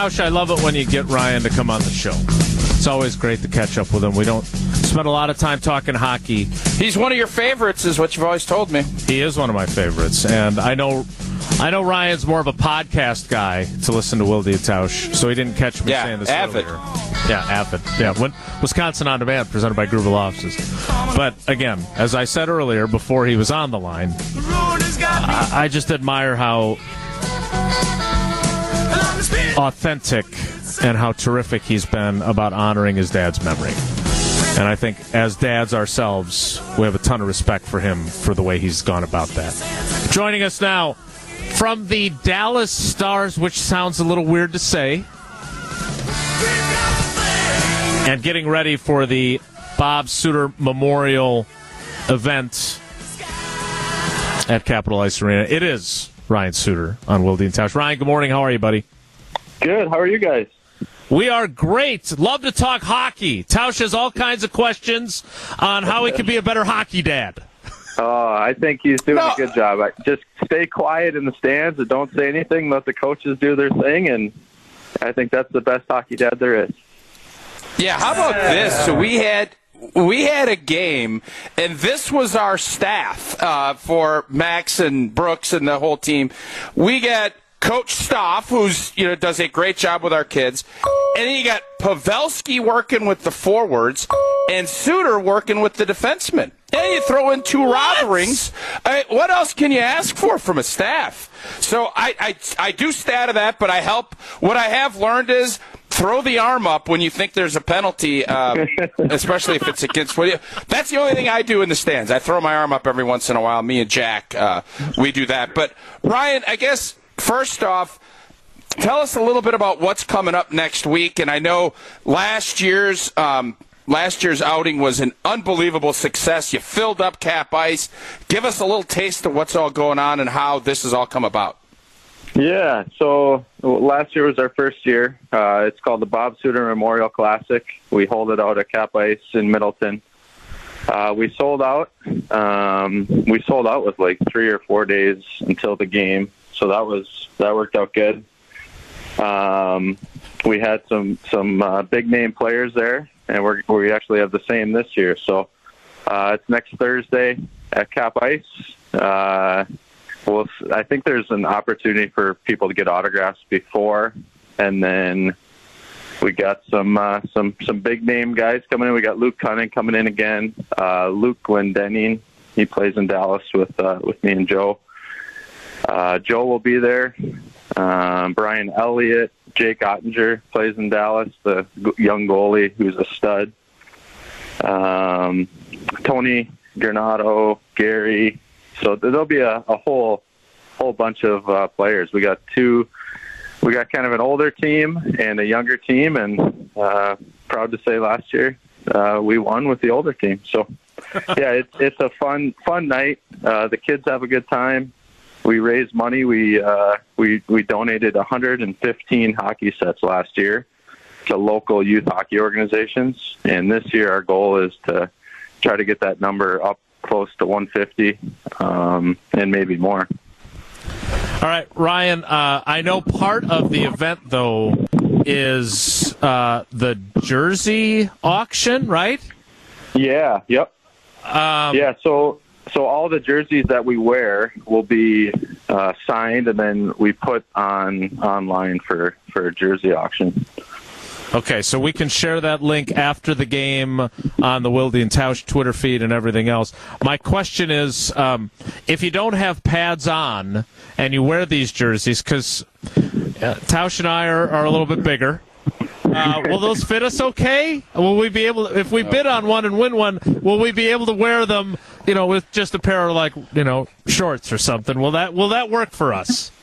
Tausch, I love it when you get Ryan to come on the show. It's always great to catch up with him. We don't spend a lot of time talking hockey. He's one of your favorites, is what you've always told me. He is one of my favorites, and I know, I know Ryan's more of a podcast guy to listen to Wilde and Tausch, so he didn't catch me Yeah, saying this avid. earlier. Yeah, avid. Yeah, when, Wisconsin on Demand, presented by Grooval Offices. But again, as I said earlier, before he was on the line, I, I just admire how authentic and how terrific he's been about honoring his dad's memory. And I think as dads ourselves, we have a ton of respect for him for the way he's gone about that. Joining us now from the Dallas Stars, which sounds a little weird to say, and getting ready for the Bob Suter Memorial event at Capitol Ice Arena. It is Ryan Suter on Wilde and Tausch. Ryan, good morning. How are you, buddy? Good. How are you guys? We are great. Love to talk hockey. Tausch has all kinds of questions on how he can be a better hockey dad. Oh, I think he's doing No. a good job. I, just stay quiet in the stands and don't say anything. Let the coaches do their thing, and I think that's the best hockey dad there is. Yeah, how about this? So we had we had a game, and this was our staff uh, for Max and Brooks and the whole team. We got Coach Stoff, who's you know does a great job with our kids, and then you got Pavelski working with the forwards, and Suter working with the defensemen. And you throw in two Rotherings. I, what else can you ask for from a staff? So I, I I do stat of that, but I help. What I have learned is throw the arm up when you think there's a penalty, uh, especially if it's against. What you, that's the only thing I do in the stands. I throw my arm up every once in a while. Me and Jack, uh, we do that. But Ryan, I guess first off. Tell us a little bit about what's coming up next week. And I know last year's um, last year's outing was an unbelievable success. You filled up Cap Ice. Give us a little taste of what's all going on and how this has all come about. Yeah. So last year was our first year. Uh, it's called the Bob Suter Memorial Classic. We hold it out at Cap Ice in Middleton. Uh, we sold out. Um, we sold out with like three or four days until the game, so that was that worked out good. Um, we had some some uh, big name players there, and we're, we actually have the same this year. So uh, it's next Thursday at Cap Ice. Uh, well, I think there's an opportunity for people to get autographs before, and then we got some uh, some some big name guys coming in. We got Luke Kunin coming in again. Uh, Luke Glendening, he plays in Dallas with uh, with me and Joe. Uh, Joe will be there. Um, Brian Elliott, Jake Oettinger plays in Dallas, the young goalie who's a stud. Um, Tony Granato, Gary. So there'll be a, a whole whole bunch of uh, players. We got two. We got kind of an older team and a younger team, and uh, proud to say last year uh, we won with the older team. So yeah, it's it's a fun fun night. Uh, the kids have a good time. We raised money. We uh, we we donated 115 hockey sets last year to local youth hockey organizations, and this year our goal is to try to get that number up close to 150 um, and maybe more. All right, Ryan. Uh, I know part of the event though is uh, the jersey auction, right? Yeah. Yep. Um, Yeah. So so all the jerseys that we wear will be uh, signed, and then we put on online for for a jersey auction. Okay, so we can share that link after the game on the Wilde and Tausch Twitter feed and everything else. My question is, um, if you don't have pads on and you wear these jerseys, because uh, Tausch and I are, are a little bit bigger, uh, will those fit us okay? Will we be able, if we bid on one and win one, will we be able to wear them, you know, with just a pair of like, you know, shorts or something? Will that will that work for us?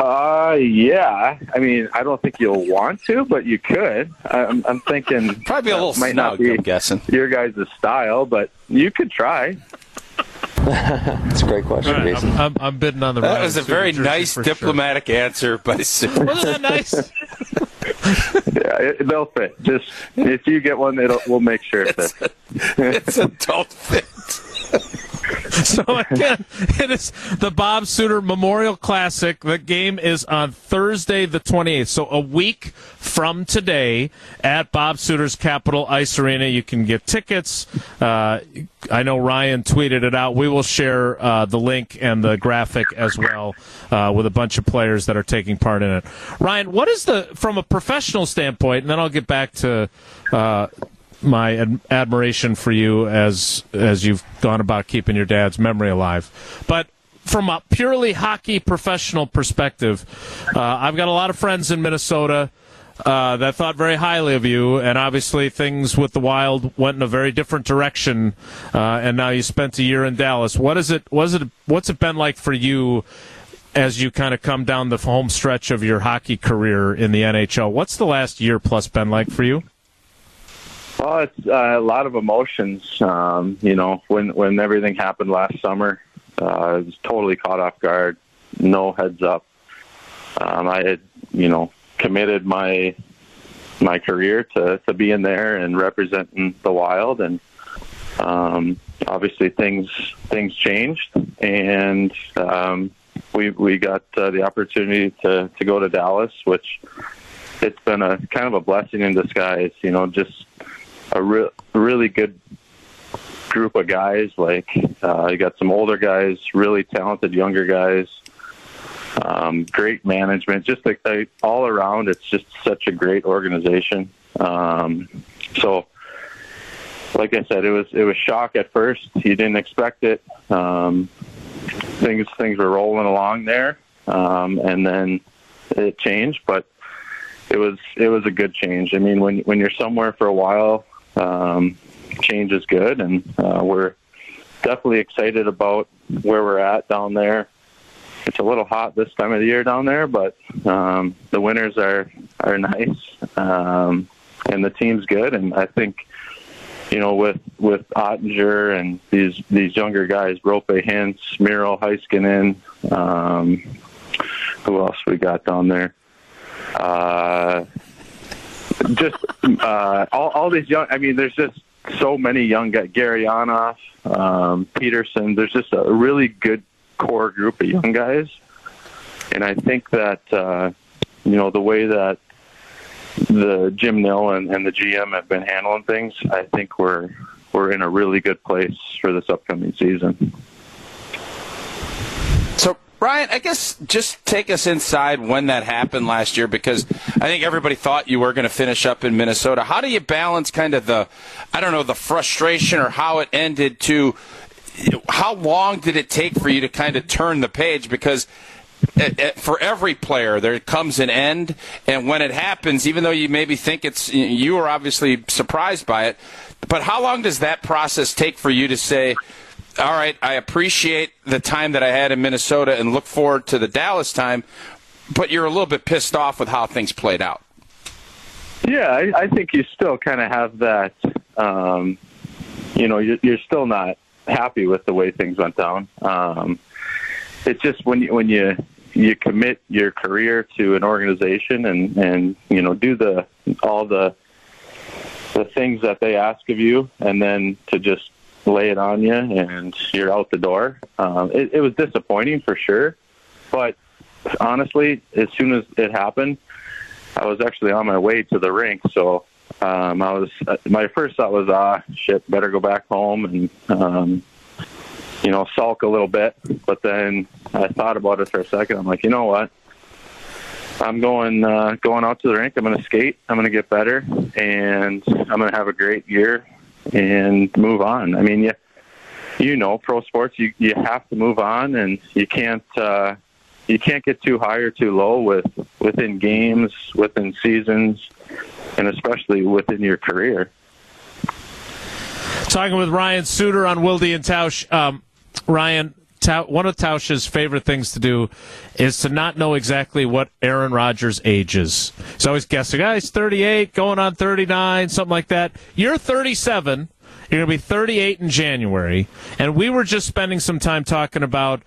Uh, yeah. I mean, I don't think you'll want to, but you could. I'm, I'm thinking Probably a little might not be I'm guessing. your guys' style, but you could try. That's a great question, I'm, Jason. I'm, I'm bidding on the. That was a very nice for sure. diplomatic answer by Sue. Wasn't that nice? Yeah, it, they'll fit. Just if you get one, it'll we'll make sure it fits. it's a don't fit. So again, it is the Bob Suter Memorial Classic. The game is on Thursday, the 28th. So a week from today at Bob Suter's Capitol Ice Arena. You can get tickets. Uh, I know Ryan tweeted it out. We will share uh, the link and the graphic as well uh, with a bunch of players that are taking part in it. Ryan, what is the from a professional standpoint? And then I'll get back to uh, my ad- admiration for you as as you've gone about keeping your dad's memory alive. But from a purely hockey professional perspective, uh, I've got a lot of friends in Minnesota. Uh, that thought very highly of you, and obviously things with the Wild went in a very different direction. Uh, and now you spent a year in Dallas. What is it? Was it? What's it been like for you as you kind of come down the home stretch of your hockey career in the NHL? What's the last year plus been like for you? Well, it's uh, a lot of emotions. Um, you know, when when everything happened last summer, uh, I was totally caught off guard. No heads up. Um, I had, you know, committed my my career to to being there and representing the Wild, and um, obviously things things changed, and um, we we got uh, the opportunity to to go to Dallas, which it's been a kind of a blessing in disguise. You know, just a re- really good group of guys. Like uh, you got some older guys, really talented younger guys, um, great management. Just like all around, it's just such a great organization. Um, so, like I said, it was it was shock at first. You didn't expect it. Um, things things were rolling along there, um, and then it changed, but it was it was a good change. I mean, when when you're somewhere for a while, um, change is good, and uh, we're definitely excited about where we're at down there. It's a little hot this time of the year down there, but um, the winters are are nice, um, and the team's good. And I think, you know, with with Oettinger and these these younger guys, Roope Hintz, Miro Heiskanen, um, who else we got down there? Uh, just uh, all, all these young. I mean, there's just so many young guys. Onoff, um, Peterson. There's just a really good core group of young guys, and I think that uh, you know the way that the Jim Nill and, and the GM have been handling things. I think we're we're in a really good place for this upcoming season. So Ryan, I guess just take us inside when that happened last year because I think everybody thought you were going to finish up in Minnesota. How do you balance kind of the, I don't know, the frustration or how it ended to, how long did it take for you to kind of turn the page? Because eh, eh, for every player, there comes an end, and when it happens, even though you maybe think it's, you were obviously surprised by it, but how long does that process take for you to say, all right, I appreciate the time that I had in Minnesota and look forward to the Dallas time, but you're a little bit pissed off with how things played out. Yeah, I, I think you still kind of have that. Um, you know, you're, you're still not happy with the way things went down. Um, it's just when you when you you commit your career to an organization and and you know do the all the the things that they ask of you, and then to just lay it on you and you're out the door. Um, it, it was disappointing for sure, but honestly, as soon as it happened, I was actually on my way to the rink. So um, I was uh, my first thought was ah shit, better go back home and um, you know sulk a little bit. But then I thought about it for a second. I'm like, you know what? I'm going uh, going out to the rink. I'm going to skate. I'm going to get better, and I'm going to have a great year and move on. I mean, you you know, pro sports you you have to move on, and you can't uh, you can't get too high or too low with within games, within seasons, and especially within your career. Talking with Ryan Suter on Wilde and Tausch. Um, Ryan, one of Tausch's favorite things to do is to not know exactly what Aaron Rodgers' age is. He's always guessing, oh, he's 38, going on 39, something like that. You're 37. You're going to be 38 in January. And we were just spending some time talking about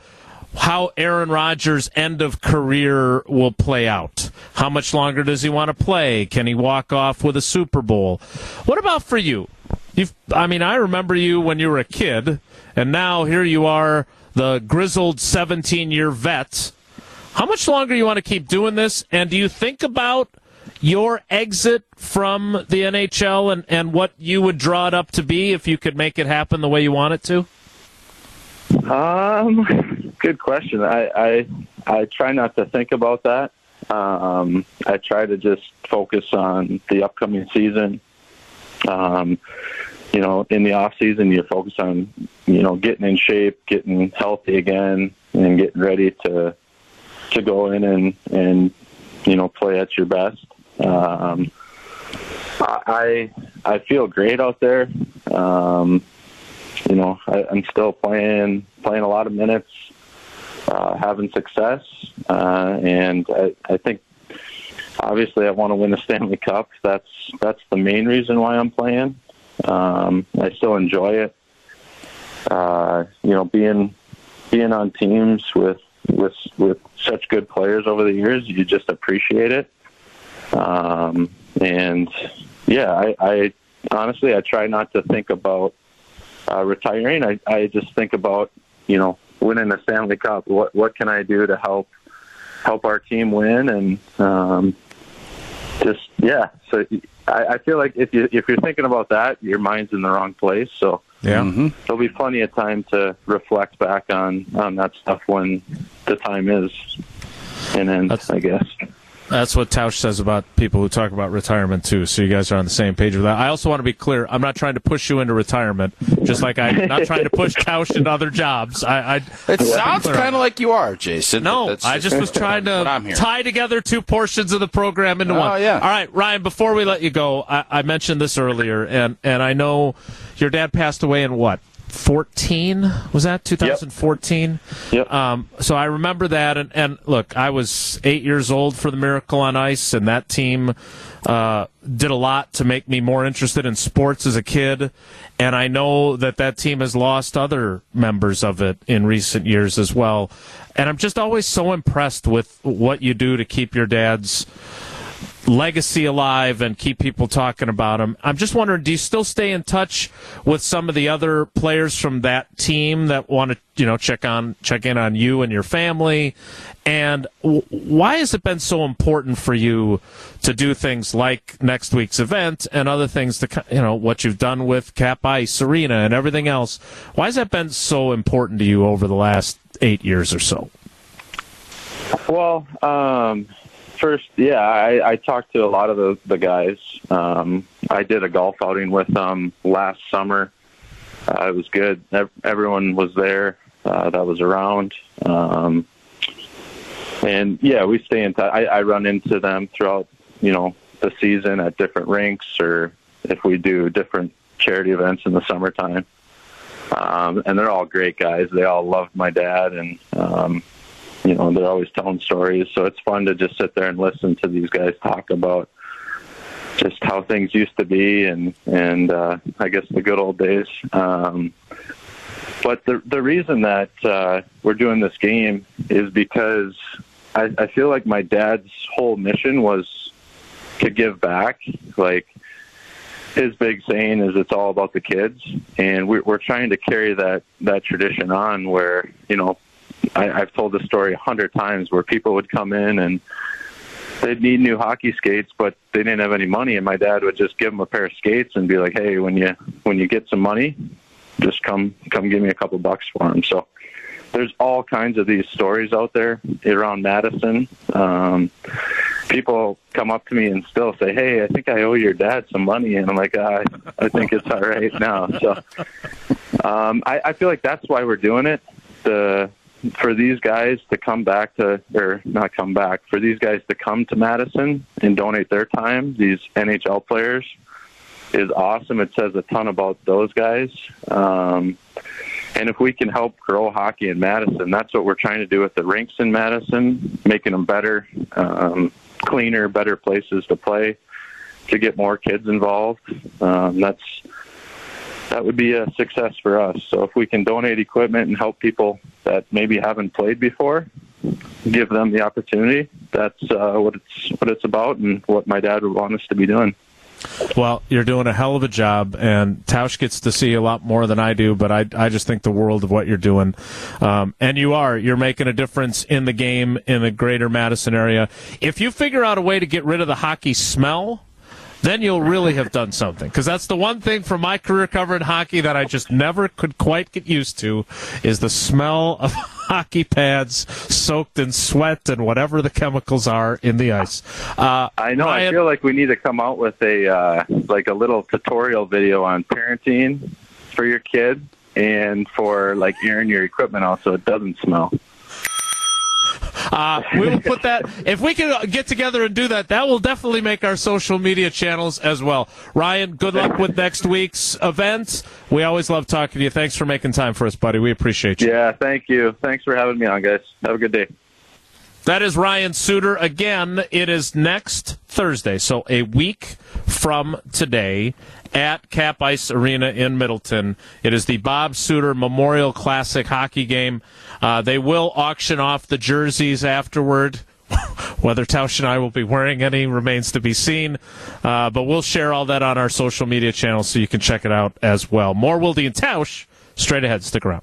how Aaron Rodgers' end of career will play out. How much longer does he want to play? Can he walk off with a Super Bowl? What about for you? You've, I mean, I remember you when you were a kid, and now here you are, the grizzled 17 year vet. How much longer do you want to keep doing this? And do you think about your exit from the NHL and, and what you would draw it up to be if you could make it happen the way you want it to? Um, good question. I, I I try not to think about that. Um, I try to just focus on the upcoming season. Um, you know, in the off season, you focus on you know getting in shape, getting healthy again, and getting ready to to go in and and you know play at your best. Um, I I feel great out there. Um, you know, I, I'm still playing playing a lot of minutes, uh, having success, uh, and I, I think obviously I want to win the Stanley Cup. That's that's the main reason why I'm playing. Um, I still enjoy it. Uh, you know, being being on teams with with with such good players over the years, you just appreciate it. Um, and yeah, I, I honestly I try not to think about uh, retiring. I, I just think about you know winning the Stanley Cup. What what can I do to help help our team win? And um, just yeah. So I, I feel like if you if you're thinking about that, your mind's in the wrong place. So Yeah. Mm-hmm. there'll be plenty of time to reflect back on on that stuff when the time is and ends. That's- I guess. That's what Tausch says about people who talk about retirement too. So you guys are on the same page with that. I also want to be clear. I'm not trying to push you into retirement, just like I'm not trying to push Tausch into other jobs. I, I It sounds kind of like you are, Jason. No, I just was trying to tie together two portions of the program into Oh, one. yeah. All right, Ryan. Before we let you go, I, I mentioned this earlier, and and I know your dad passed away in what. 14 was that 2014 Yep. um, so i remember that and, and look i was eight years old for the miracle on ice and that team uh, did a lot to make me more interested in sports as a kid and i know that that team has lost other members of it in recent years as well. And i'm just always so impressed with what you do to keep your dad's legacy alive and keep people talking about him. I'm just wondering, do you still stay in touch with some of the other players from that team that want to, you know, check on check in on you and your family? And why has it been so important for you to do things like next week's event and other things to, you know, what you've done with Cap Ice Arena and everything else? Why has that been so important to you over the last eight years or so? Well, um, first, yeah, I, I talked to a lot of the, the guys. Um, I did a golf outing with them last summer. Uh, it was good. Ev- Everyone was there uh, that was around. Um, and yeah, we stay in touch. I, I run into them throughout, you know, the season at different rinks or if we do different charity events in the summertime. Um, and they're all great guys. They all loved my dad and, um, you know they're always telling stories. So it's fun to just sit there and listen to these guys talk about just how things used to be and and uh i guess the good old days. Um but the the reason that uh we're doing this game is because i i feel like my dad's whole mission was to give back. Like his big saying is it's all about the kids. And we're, we're trying to carry that that tradition on where you know I, I've told this story a hundred times where people would come in and they'd need new hockey skates, but they didn't have any money, and my dad would just give them a pair of skates and be like, "Hey, when you when you get some money, just come come give me a couple bucks for them." So there's all kinds of these stories out there around Madison. Um, people come up to me and still say, "Hey, I think I owe your dad some money," and I'm like, "I I think it's all right now." So um, I, I feel like that's why we're doing it. The for these guys to come back to, or not come back, for these guys to come to Madison and donate their time, these NHL players, is awesome. It says a ton about those guys. Um, and if we can help grow hockey in Madison, that's what we're trying to do with the rinks in Madison, making them better, um, cleaner, better places to play, to get more kids involved. Um, that's that would be a success for us. So if we can donate equipment and help people that maybe haven't played before, give them the opportunity. That's uh, what it's what it's about, and what my dad would want us to be doing. Well, you're doing a hell of a job, and Tausch gets to see a lot more than I do, but I, I just think the world of what you're doing. Um, and you are. You're making a difference in the game in the greater Madison area. If you figure out a way to get rid of the hockey smell, then you'll really have done something. Because that's the one thing from my career covering hockey that I just never could quite get used to is the smell of hockey pads soaked in sweat and whatever the chemicals are in the ice. Uh, I know. Ryan- I feel like we need to come out with a uh, like a little tutorial video on parenting for your kid and for like airing your equipment out so it doesn't smell. Uh, we will put that. If we can get together and do that, that will definitely make our social media channels as well. Ryan, good luck with next week's event. We always love talking to you. Thanks for making time for us, buddy. We appreciate you. Yeah, thank you. Thanks for having me on, guys. Have a good day. That is Ryan Suter. Again, it is next Thursday, so a week from today at Cap Ice Arena in Middleton. It is the Bob Suter Memorial Classic hockey game. Uh, they will auction off the jerseys afterward. Whether Tausch and I will be wearing any remains to be seen, uh, but we'll share all that on our social media channels so you can check it out as well. More Wildy and Tausch straight ahead. Stick around.